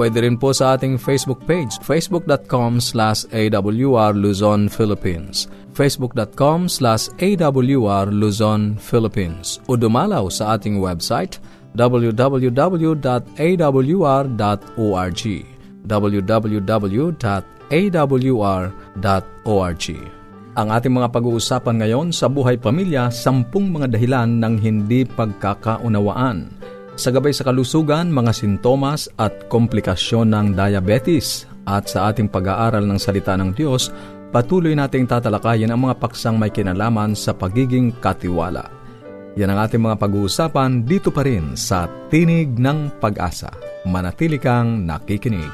Pwede rin po sa ating Facebook page, facebook.com slash awr Luzon, Philippines. facebook.com slash awr Luzon, Philippines. O dumalaw sa ating website, www.awr.org www.awr.org ang ating mga pag-uusapan ngayon sa buhay pamilya, sampung mga dahilan ng hindi pagkakaunawaan. Sa gabay sa kalusugan, mga sintomas at komplikasyon ng diabetes. At sa ating pag-aaral ng salita ng Diyos, patuloy nating tatalakayin ang mga paksang may kinalaman sa pagiging katiwala. Yan ang ating mga pag-uusapan dito pa rin sa Tinig ng Pag-asa. Manatili kang nakikinig.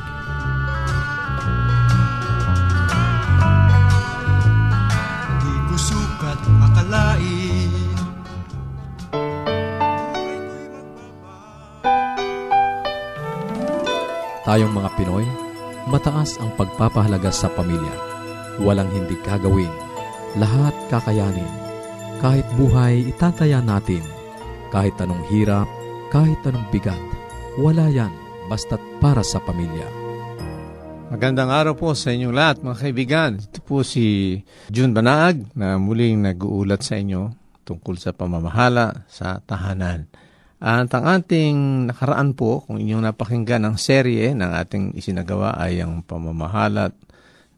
Tayong mga Pinoy, mataas ang pagpapahalaga sa pamilya. Walang hindi kagawin. Lahat kakayanin. Kahit buhay, itataya natin. Kahit anong hirap, kahit anong bigat. Wala yan, basta't para sa pamilya. Magandang araw po sa inyong lahat mga kaibigan. Ito po si June Banaag na muling nag-uulat sa inyo tungkol sa pamamahala sa tahanan. At ang ating nakaraan po, kung inyong napakinggan ang serye ng ating isinagawa ay ang pamamahalat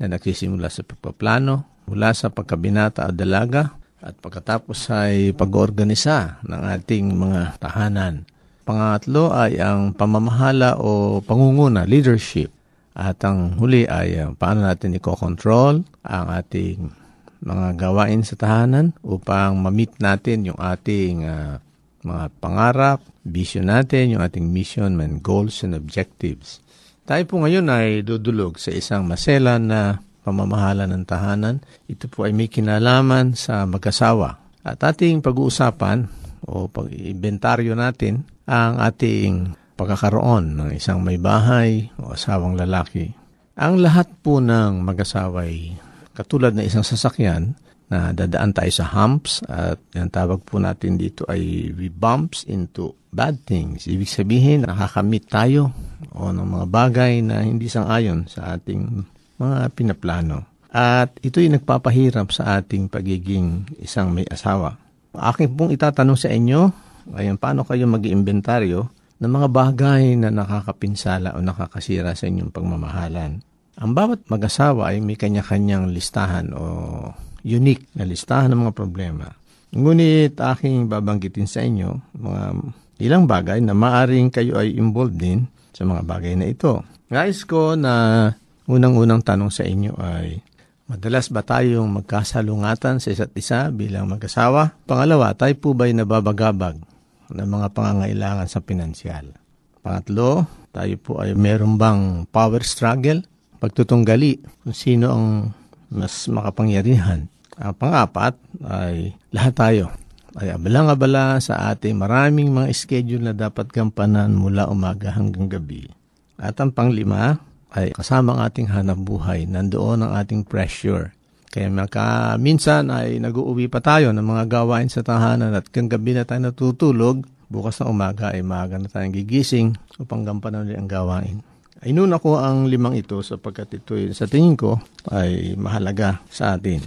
na nagsisimula sa pagpaplano mula sa pagkabinata o dalaga at pagkatapos ay pag-organisa ng ating mga tahanan. Pangatlo ay ang pamamahala o pangunguna, leadership. At ang huli ay uh, paano natin i-control ang ating mga gawain sa tahanan upang ma-meet natin yung ating uh, mga pangarap, vision natin, yung ating mission and goals and objectives. Tayo po ngayon ay dudulog sa isang masela na pamamahala ng tahanan. Ito po ay may kinalaman sa mag-asawa. At ating pag-uusapan o pag-inventaryo natin ang ating pagkakaroon ng isang may bahay o asawang lalaki. Ang lahat po ng mag-asawa ay katulad ng isang sasakyan, na dadaan tayo sa humps at yung tawag po natin dito ay we bumps into bad things. Ibig sabihin, nakakamit tayo o ng mga bagay na hindi sang-ayon sa ating mga pinaplano. At ito'y nagpapahirap sa ating pagiging isang may asawa. Aking pong itatanong sa inyo, ayan, paano kayo mag-iimbentaryo ng mga bagay na nakakapinsala o nakakasira sa inyong pagmamahalan? Ang bawat mag-asawa ay may kanya-kanyang listahan o unique na listahan ng mga problema. Ngunit aking babanggitin sa inyo mga ilang bagay na maaring kayo ay involved din sa mga bagay na ito. Guys ko na unang-unang tanong sa inyo ay Madalas ba tayong magkasalungatan sa isa't isa bilang mag-asawa? Pangalawa, tayo po ba'y nababagabag ng mga pangangailangan sa pinansyal? Pangatlo, tayo po ay meron bang power struggle? Pagtutunggali kung sino ang mas makapangyarihan. Ang pangapat ay lahat tayo ay abalang-abala sa ating maraming mga schedule na dapat gampanan mula umaga hanggang gabi. At ang panglima ay kasama ang ating hanap buhay. Nandoon ang ating pressure. Kaya maka, minsan ay nag-uuwi pa tayo ng mga gawain sa tahanan at kung gabi na tayo natutulog, bukas na umaga ay maaga na tayong gigising upang gampanan ulit ang gawain. Inuna ko ang limang ito sapagkat ito sa tingin ko ay mahalaga sa atin.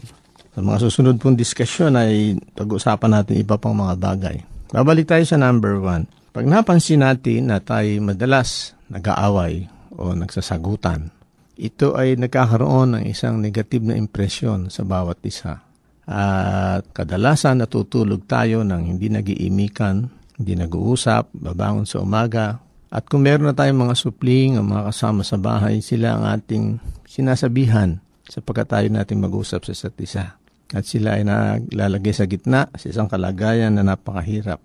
Sa mga susunod pong diskusyon ay pag-usapan natin iba pang mga bagay. Babalik tayo sa number one. Pag napansin natin na tayo madalas nag-aaway o nagsasagutan, ito ay nagkakaroon ng isang negative na impresyon sa bawat isa. At kadalasan natutulog tayo ng hindi nag-iimikan, hindi nag-uusap, babangon sa umaga. At kung meron na tayong mga supling o mga kasama sa bahay, sila ang ating sinasabihan sapagkat tayo natin mag-usap sa isa't isa. At sila ay naglalagay sa gitna sa isang kalagayan na napakahirap.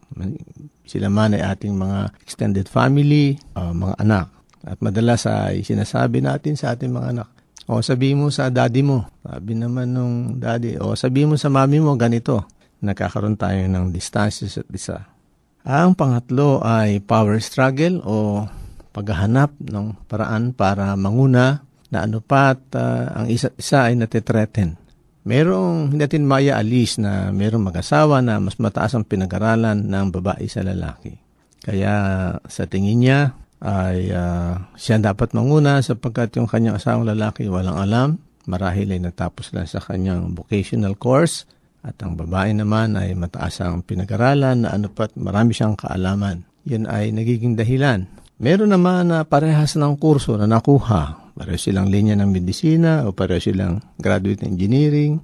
Sila man ay ating mga extended family, uh, mga anak. At madalas ay sinasabi natin sa ating mga anak, o sabi mo sa daddy mo, sabi naman nung daddy, o sabi mo sa mami mo ganito. Nakakaroon tayo ng distansya sa isa. Ang pangatlo ay power struggle o paghahanap ng paraan para manguna na ano pat uh, ang isa, isa ay natitreaten. Merong hindi natin maya alis na merong mag-asawa na mas mataas ang pinag-aralan ng babae sa lalaki. Kaya sa tingin niya ay uh, siya dapat manguna sapagkat yung kanyang asawang lalaki walang alam. Marahil ay natapos lang sa kanyang vocational course at ang babae naman ay mataas ang pinag-aralan na ano pat marami siyang kaalaman. Yan ay nagiging dahilan. Meron naman na parehas ng kurso na nakuha. Pareho silang linya ng medisina o pareho silang graduate engineering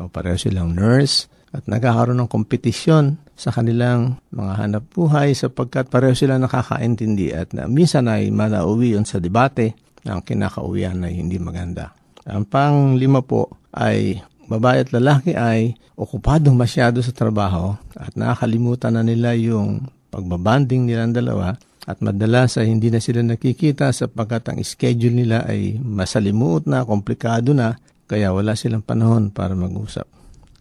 o pareho silang nurse at nagkakaroon ng kompetisyon sa kanilang mga hanap buhay sapagkat pareho sila nakakaintindi at na, minsan ay malauwi yun sa debate na ang kinakauwian ay hindi maganda. Ang pang lima po ay babae at lalaki ay okupadong masyado sa trabaho at nakakalimutan na nila yung pagbabanding nilang dalawa at madalas ay hindi na sila nakikita sapagkat ang schedule nila ay masalimuot na, komplikado na, kaya wala silang panahon para mag-usap.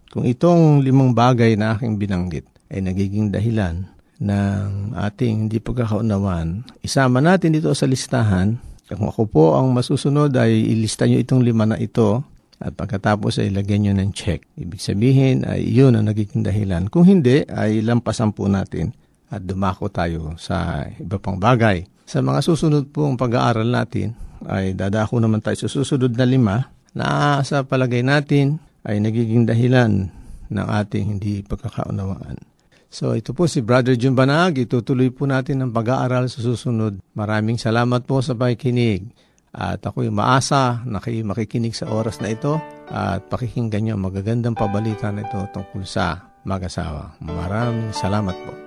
Kung itong limang bagay na aking binanggit ay nagiging dahilan ng ating hindi pagkakaunawan, isama natin dito sa listahan. Kung ako po ang masusunod ay ilista nyo itong lima na ito at pagkatapos ay lagyan nyo ng check. Ibig sabihin ay yun ang nagiging dahilan. Kung hindi, ay lampasan po natin at dumako tayo sa iba pang bagay. Sa mga susunod pong pag-aaral natin ay dadako naman tayo sa susunod na lima na sa palagay natin ay nagiging dahilan ng ating hindi pagkakaunawaan. So ito po si Brother Jun Banag. Itutuloy po natin ang pag-aaral sa susunod. Maraming salamat po sa pakikinig. At ako'y maasa na kayo makikinig sa oras na ito at pakikinggan niyo ang magagandang pabalita na ito tungkol sa mag-asawa. Maraming salamat po.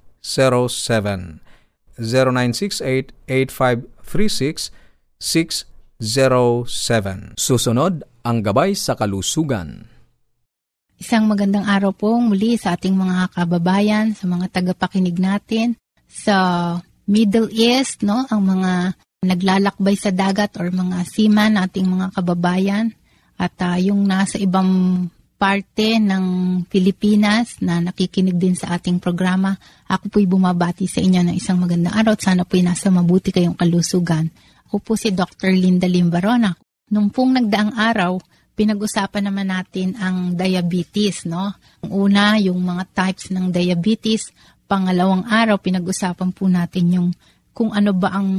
0968-8536-607. 0968-8536-607. Susunod, ang gabay sa kalusugan. Isang magandang araw po muli sa ating mga kababayan, sa mga tagapakinig natin sa Middle East, no? Ang mga naglalakbay sa dagat or mga seaman, ating mga kababayan. At uh, yung nasa ibang parte ng Pilipinas na nakikinig din sa ating programa. Ako po'y bumabati sa inyo ng isang magandang araw at sana po'y nasa mabuti kayong kalusugan. Ako po si Dr. Linda Limbarona. Nung pong nagdaang araw, pinag-usapan naman natin ang diabetes, no? Una, yung mga types ng diabetes. Pangalawang araw, pinag-usapan po natin yung kung ano ba ang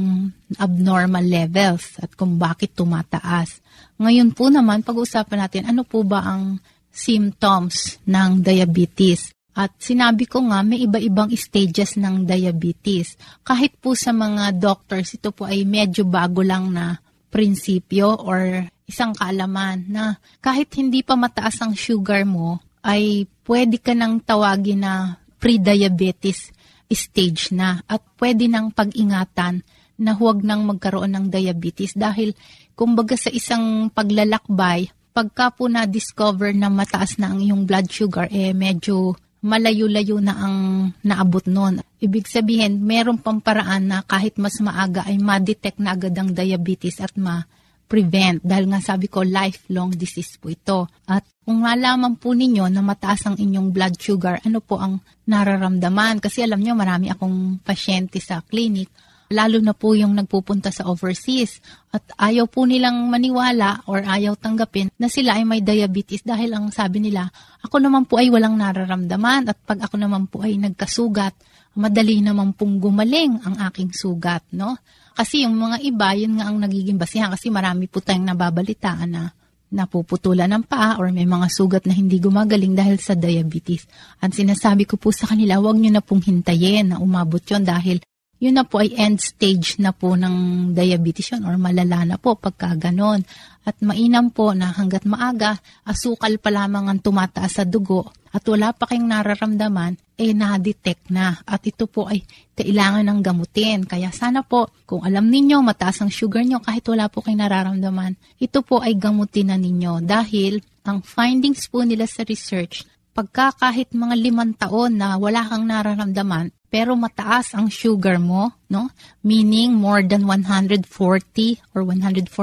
abnormal levels at kung bakit tumataas. Ngayon po naman, pag-usapan natin ano po ba ang symptoms ng diabetes. At sinabi ko nga, may iba-ibang stages ng diabetes. Kahit po sa mga doctors, ito po ay medyo bago lang na prinsipyo or isang kaalaman na kahit hindi pa mataas ang sugar mo, ay pwede ka nang tawagin na pre-diabetes stage na at pwede nang pag-ingatan na huwag nang magkaroon ng diabetes dahil kumbaga sa isang paglalakbay, pagka po na-discover na mataas na ang iyong blood sugar, eh medyo malayo-layo na ang naabot noon. Ibig sabihin, meron pang paraan na kahit mas maaga ay ma-detect na agad ang diabetes at ma- prevent dahil nga sabi ko lifelong disease po ito. At kung malaman po ninyo na mataas ang inyong blood sugar, ano po ang nararamdaman? Kasi alam nyo marami akong pasyente sa clinic lalo na po yung nagpupunta sa overseas at ayaw po nilang maniwala or ayaw tanggapin na sila ay may diabetes dahil ang sabi nila, ako naman po ay walang nararamdaman at pag ako naman po ay nagkasugat, madali naman pong gumaling ang aking sugat, no? Kasi yung mga iba, yun nga ang nagiging basihan kasi marami po tayong nababalitaan na napuputulan ng paa or may mga sugat na hindi gumagaling dahil sa diabetes. Ang sinasabi ko po sa kanila, huwag nyo na pong hintayin na umabot yon dahil yun na po ay end stage na po ng diabetes yun or malala na po pagka ganon. At mainam po na hanggat maaga, asukal pa lamang ang tumataas sa dugo at wala pa kayong nararamdaman, eh na-detect na. At ito po ay kailangan ng gamutin. Kaya sana po, kung alam ninyo mataas ang sugar nyo kahit wala po kayong nararamdaman, ito po ay gamutin na ninyo. Dahil ang findings po nila sa research, pagka kahit mga limang taon na wala kang nararamdaman, pero mataas ang sugar mo, no? Meaning more than 140 or 145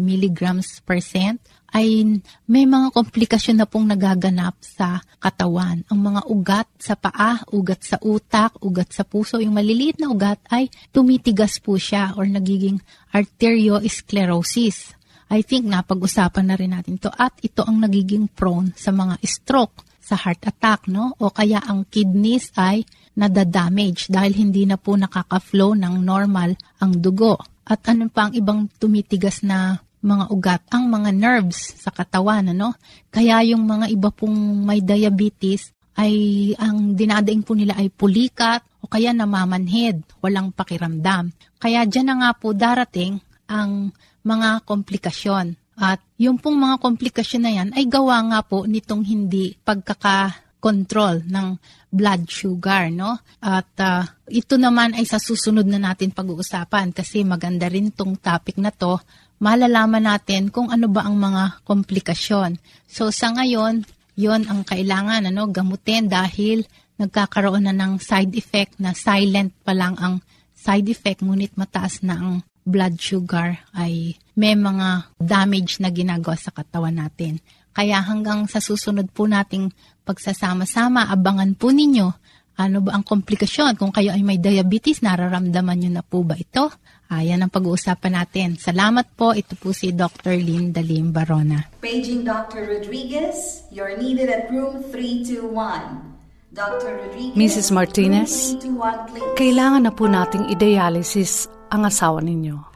milligrams per cent, ay may mga komplikasyon na pong nagaganap sa katawan. Ang mga ugat sa paa, ugat sa utak, ugat sa puso, yung maliliit na ugat ay tumitigas po siya or nagiging arteriosclerosis. I think napag-usapan na rin natin to at ito ang nagiging prone sa mga stroke sa heart attack, no? O kaya ang kidneys ay nadadamage dahil hindi na po nakaka-flow ng normal ang dugo. At ano pa ang ibang tumitigas na mga ugat? Ang mga nerves sa katawan, ano? Kaya yung mga iba pong may diabetes ay ang dinadaing po nila ay pulikat o kaya namamanhid, walang pakiramdam. Kaya dyan na nga po darating ang mga komplikasyon at yung pong mga komplikasyon na yan ay gawa nga po nitong hindi pagkaka-control ng blood sugar, no? At uh, ito naman ay sa susunod na natin pag-uusapan kasi maganda rin tong topic na to. Malalaman natin kung ano ba ang mga komplikasyon. So sa ngayon, yon ang kailangan ano gamutin dahil nagkakaroon na ng side effect na silent pa lang ang side effect ngunit mataas na ang blood sugar ay may mga damage na ginagawa sa katawan natin. Kaya hanggang sa susunod po nating pagsasama-sama, abangan po ninyo ano ba ang komplikasyon kung kayo ay may diabetes, nararamdaman nyo na po ba ito? Ayan ang pag-uusapan natin. Salamat po. Ito po si Dr. Lynn Dalim Barona. Paging Dr. Rodriguez, you're needed at room 321. Dr. Rodriguez, Mrs. Martinez, 321, kailangan na po nating i-dialysis ang asawa ninyo.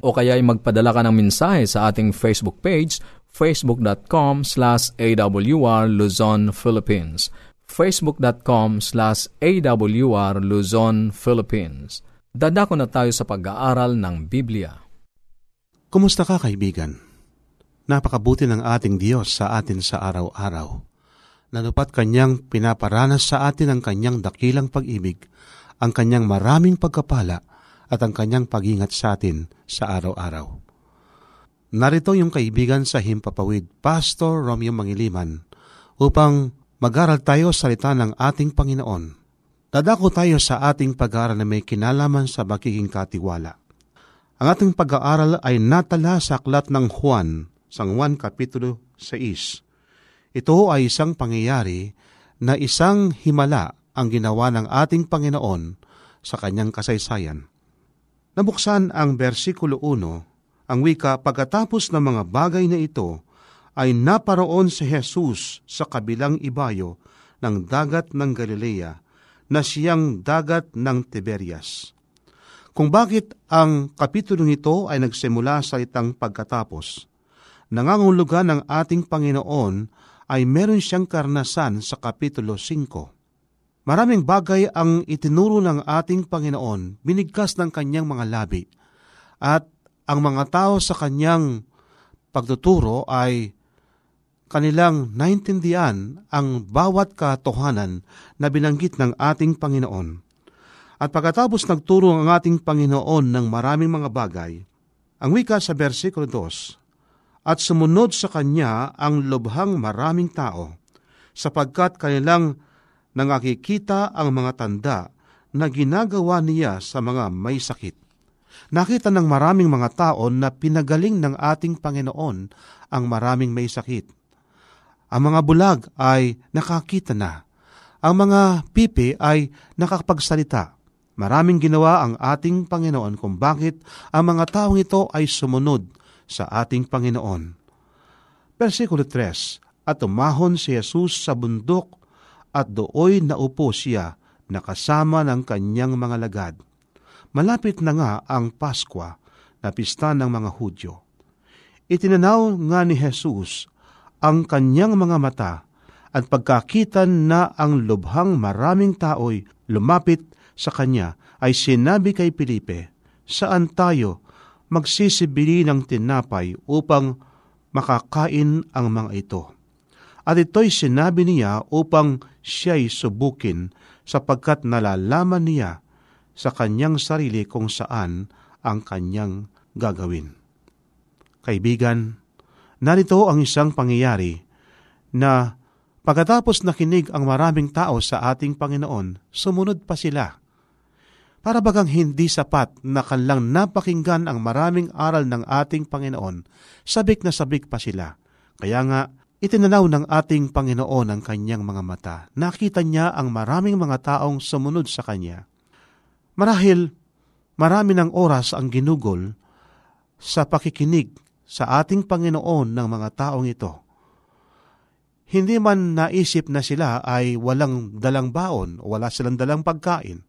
O kaya ay magpadala ka ng mensahe sa ating Facebook page facebook.com slash awr Luzon, Philippines facebook.com slash awr Luzon, Philippines Dadako na tayo sa pag-aaral ng Biblia. Kumusta ka kaibigan? Napakabuti ng ating Diyos sa atin sa araw-araw. Nanupat Kanyang pinaparanas sa atin ang Kanyang dakilang pag-ibig, ang Kanyang maraming pagkapala at ang Kanyang pagingat sa atin sa araw-araw. Narito yung kaibigan sa Himpapawid, Pastor Romeo Mangiliman, upang mag-aral tayo sa salita ng ating Panginoon Dadako tayo sa ating pag-aaral na may kinalaman sa magiging katiwala. Ang ating pag-aaral ay natala sa aklat ng Juan, sang Juan Kapitulo 6. Ito ay isang pangyayari na isang himala ang ginawa ng ating Panginoon sa kanyang kasaysayan. Nabuksan ang versikulo 1, ang wika pagkatapos ng mga bagay na ito ay naparoon si Jesus sa kabilang ibayo ng dagat ng Galilea na siyang dagat ng Tiberias. Kung bakit ang kapitulong ito ay nagsimula sa itang pagkatapos, nangangulugan ng ating Panginoon ay meron siyang karnasan sa kapitulo 5. Maraming bagay ang itinuro ng ating Panginoon, binigkas ng kanyang mga labi, at ang mga tao sa kanyang pagtuturo ay kanilang naintindihan ang bawat katohanan na binanggit ng ating Panginoon. At pagkatapos nagturo ang ating Panginoon ng maraming mga bagay, ang wika sa versikulo 2, at sumunod sa Kanya ang lubhang maraming tao, sapagkat kanilang nangakikita ang mga tanda na ginagawa niya sa mga may sakit. Nakita ng maraming mga tao na pinagaling ng ating Panginoon ang maraming may sakit ang mga bulag ay nakakita na. Ang mga pipi ay nakakapagsalita. Maraming ginawa ang ating Panginoon kung bakit ang mga taong ito ay sumunod sa ating Panginoon. Versikulo 3, At umahon si Jesus sa bundok at dooy naupo siya nakasama ng kanyang mga lagad. Malapit na nga ang Paskwa na pista ng mga Hudyo. Itinanaw nga ni Jesus ang kanyang mga mata at pagkakitan na ang lubhang maraming tao'y lumapit sa kanya ay sinabi kay Pilipe, Saan tayo magsisibili ng tinapay upang makakain ang mga ito? At ito'y sinabi niya upang siya'y subukin sapagkat nalalaman niya sa kanyang sarili kung saan ang kanyang gagawin. Kaibigan, Narito ang isang pangyayari na pagkatapos nakinig ang maraming tao sa ating Panginoon, sumunod pa sila. Para bagang hindi sapat na kanlang napakinggan ang maraming aral ng ating Panginoon, sabik na sabik pa sila. Kaya nga, itinanaw ng ating Panginoon ang kanyang mga mata. Nakita niya ang maraming mga taong sumunod sa Kanya. Marahil, marami ng oras ang ginugol sa pakikinig sa ating Panginoon ng mga taong ito. Hindi man naisip na sila ay walang dalang baon o wala silang dalang pagkain.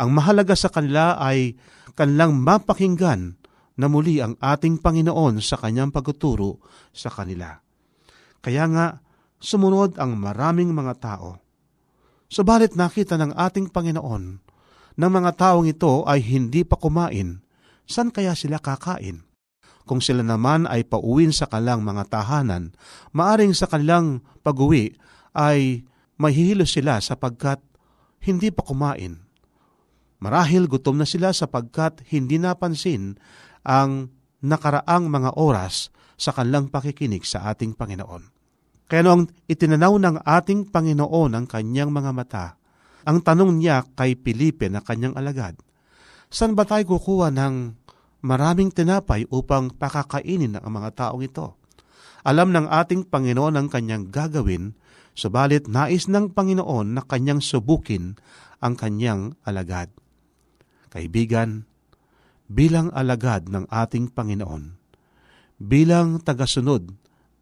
Ang mahalaga sa kanila ay kanilang mapakinggan na muli ang ating Panginoon sa kanyang pagtuturo sa kanila. Kaya nga, sumunod ang maraming mga tao. Subalit nakita ng ating Panginoon ng mga taong ito ay hindi pa kumain, saan kaya sila kakain? Kung sila naman ay pauwin sa kalang mga tahanan, maaring sa kanilang pag-uwi ay mahihilo sila sapagkat hindi pa kumain. Marahil gutom na sila sapagkat hindi napansin ang nakaraang mga oras sa kanilang pakikinig sa ating Panginoon. Kaya noong itinanaw ng ating Panginoon ang kanyang mga mata, ang tanong niya kay Pilipe na kanyang alagad, saan ba tayo kukuha ng maraming tinapay upang pakakainin ng mga taong ito. Alam ng ating Panginoon ang kanyang gagawin, subalit nais ng Panginoon na kanyang subukin ang kanyang alagad. Kaibigan, bilang alagad ng ating Panginoon, bilang tagasunod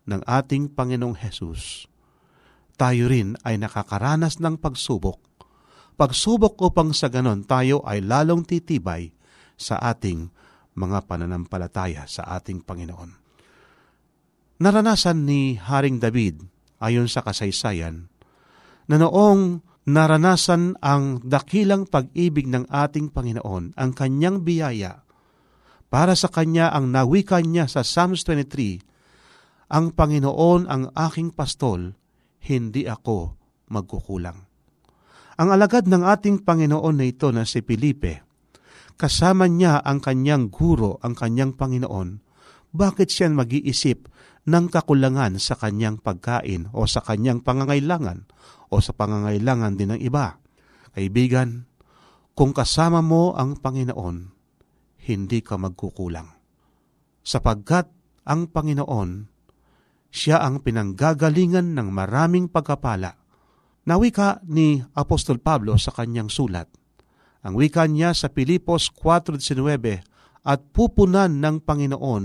ng ating Panginoong Hesus, tayo rin ay nakakaranas ng pagsubok. Pagsubok upang sa ganon tayo ay lalong titibay sa ating mga pananampalataya sa ating Panginoon. Naranasan ni Haring David ayon sa kasaysayan na noong naranasan ang dakilang pag-ibig ng ating Panginoon, ang kanyang biyaya, para sa kanya ang nawika niya sa Psalms 23, ang Panginoon ang aking pastol, hindi ako magkukulang. Ang alagad ng ating Panginoon na ito na si Felipe, kasama niya ang kanyang guro, ang kanyang Panginoon, bakit siya mag-iisip ng kakulangan sa kanyang pagkain o sa kanyang pangangailangan o sa pangangailangan din ng iba? Kaibigan, kung kasama mo ang Panginoon, hindi ka magkukulang. Sapagkat ang Panginoon siya ang pinanggagalingan ng maraming pagkapala. Nawika ni Apostol Pablo sa kanyang sulat. Ang wika niya sa Pilipos 4.19 at pupunan ng Panginoon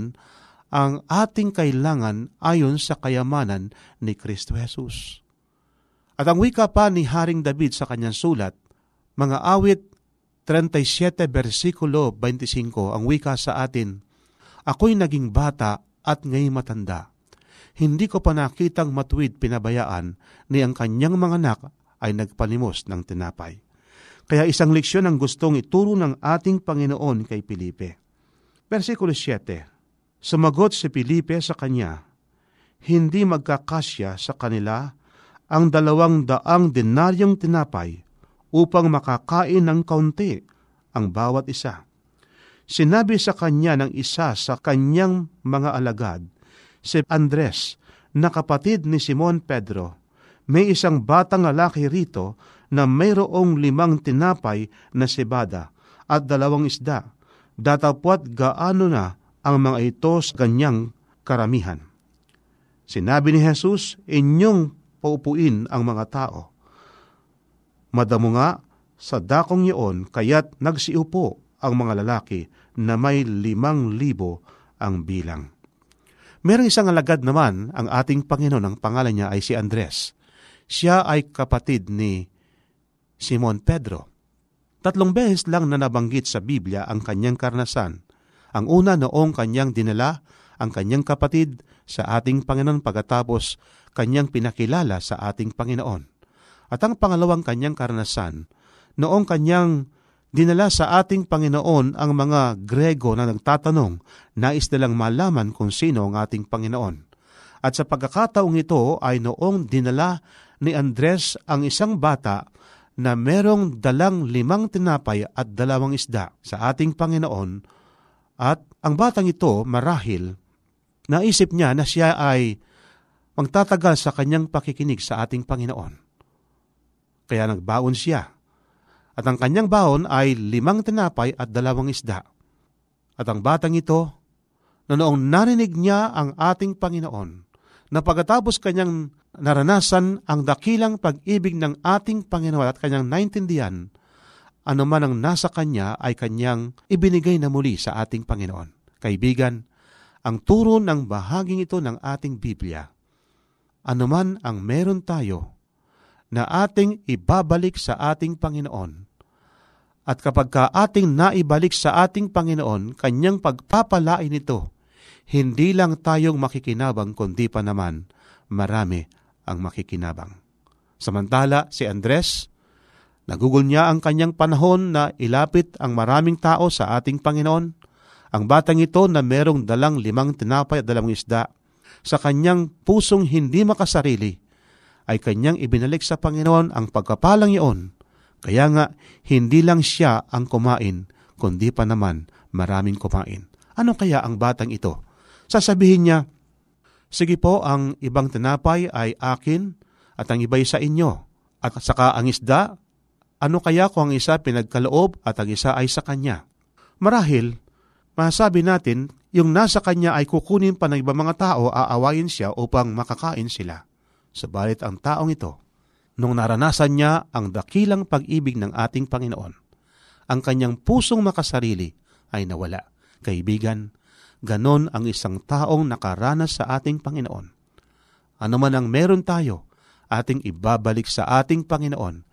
ang ating kailangan ayon sa kayamanan ni Kristo Jesus. At ang wika pa ni Haring David sa kanyang sulat, mga awit 37 versikulo 25 ang wika sa atin, Ako'y naging bata at ngayon matanda hindi ko pa nakitang matuwid pinabayaan ni ang kanyang mga anak ay nagpanimos ng tinapay. Kaya isang leksyon ang gustong ituro ng ating Panginoon kay Pilipe. Versikulo 7 Sumagot si Pilipe sa kanya, Hindi magkakasya sa kanila ang dalawang daang denaryong tinapay upang makakain ng kaunti ang bawat isa. Sinabi sa kanya ng isa sa kanyang mga alagad, si Andres na kapatid ni Simon Pedro. May isang batang lalaki rito na mayroong limang tinapay na sibada at dalawang isda. Datapwat gaano na ang mga ito sa ganyang karamihan. Sinabi ni Jesus, inyong paupuin ang mga tao. Madamo nga, sa dakong iyon, kaya't nagsiupo ang mga lalaki na may limang libo ang bilang. Merong isang alagad naman ang ating Panginoon, ang pangalan niya ay si Andres. Siya ay kapatid ni Simon Pedro. Tatlong beses lang na nabanggit sa Biblia ang kanyang karnasan. Ang una noong kanyang dinala ang kanyang kapatid sa ating Panginoon pagkatapos kanyang pinakilala sa ating Panginoon. At ang pangalawang kanyang karnasan, noong kanyang Dinala sa ating Panginoon ang mga Grego na nagtatanong, nais nilang malaman kung sino ang ating Panginoon. At sa pagkakataong ito ay noong dinala ni Andres ang isang bata na merong dalang limang tinapay at dalawang isda sa ating Panginoon at ang batang ito marahil naisip niya na siya ay magtatagal sa kanyang pakikinig sa ating Panginoon. Kaya nagbaon siya at ang kanyang baon ay limang tinapay at dalawang isda. At ang batang ito, na noong narinig niya ang ating Panginoon, na pagkatapos kanyang naranasan ang dakilang pag-ibig ng ating Panginoon at kanyang naintindihan, ano man ang nasa kanya ay kanyang ibinigay na muli sa ating Panginoon. Kaibigan, ang turo ng bahaging ito ng ating Biblia, anuman ang meron tayo na ating ibabalik sa ating Panginoon, at kapag ka ating naibalik sa ating Panginoon, kanyang pagpapalain ito, hindi lang tayong makikinabang, kundi pa naman marami ang makikinabang. Samantala, si Andres, nagugol niya ang kanyang panahon na ilapit ang maraming tao sa ating Panginoon. Ang batang ito na merong dalang limang tinapay at dalawang isda, sa kanyang pusong hindi makasarili, ay kanyang ibinalik sa Panginoon ang pagkapalang iyon kaya nga, hindi lang siya ang kumain, kundi pa naman maraming kumain. Ano kaya ang batang ito? Sasabihin niya, Sige po, ang ibang tinapay ay akin at ang iba'y sa inyo. At saka ang isda, ano kaya kung ang isa pinagkaloob at ang isa ay sa kanya? Marahil, masabi natin, yung nasa kanya ay kukunin pa ng ibang mga tao, aawayin siya upang makakain sila. Sabalit ang taong ito, nung naranasan niya ang dakilang pag-ibig ng ating Panginoon. ang kanyang pusong makasarili ay nawala. Kaibigan, ganon ang isang taong nakaranas sa ating Panginoon. Ano man ang meron tayo, ating ibabalik sa ating Panginoon.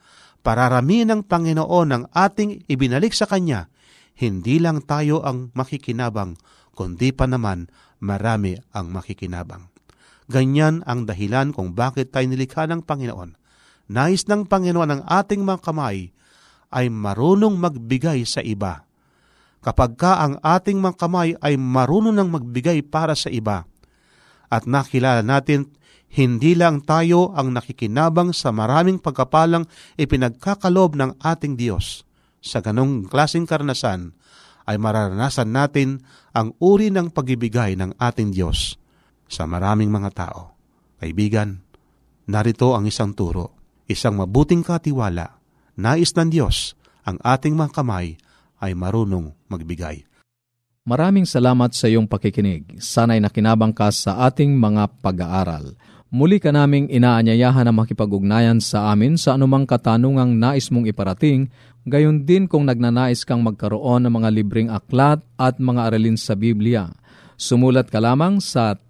Pararami ng Panginoon ang ating ibinalik sa Kanya, hindi lang tayo ang makikinabang, kundi pa naman marami ang makikinabang. Ganyan ang dahilan kung bakit tayo nilikha ng Panginoon. Nais ng Panginoon ang ating mga kamay ay marunong magbigay sa iba kapag ka ang ating mga kamay ay marunong ng magbigay para sa iba. At nakilala natin, hindi lang tayo ang nakikinabang sa maraming pagkapalang ipinagkakalob ng ating Diyos. Sa ganong klaseng karanasan, ay mararanasan natin ang uri ng pagibigay ng ating Diyos sa maraming mga tao. Kaibigan, narito ang isang turo, isang mabuting katiwala, nais ng Diyos ang ating mga kamay ay marunong magbigay. Maraming salamat sa iyong pakikinig. Sana'y nakinabang ka sa ating mga pag-aaral. Muli ka naming inaanyayahan na makipag-ugnayan sa amin sa anumang katanungang nais mong iparating, gayon din kung nagnanais kang magkaroon ng mga libreng aklat at mga aralin sa Biblia. Sumulat ka lamang sa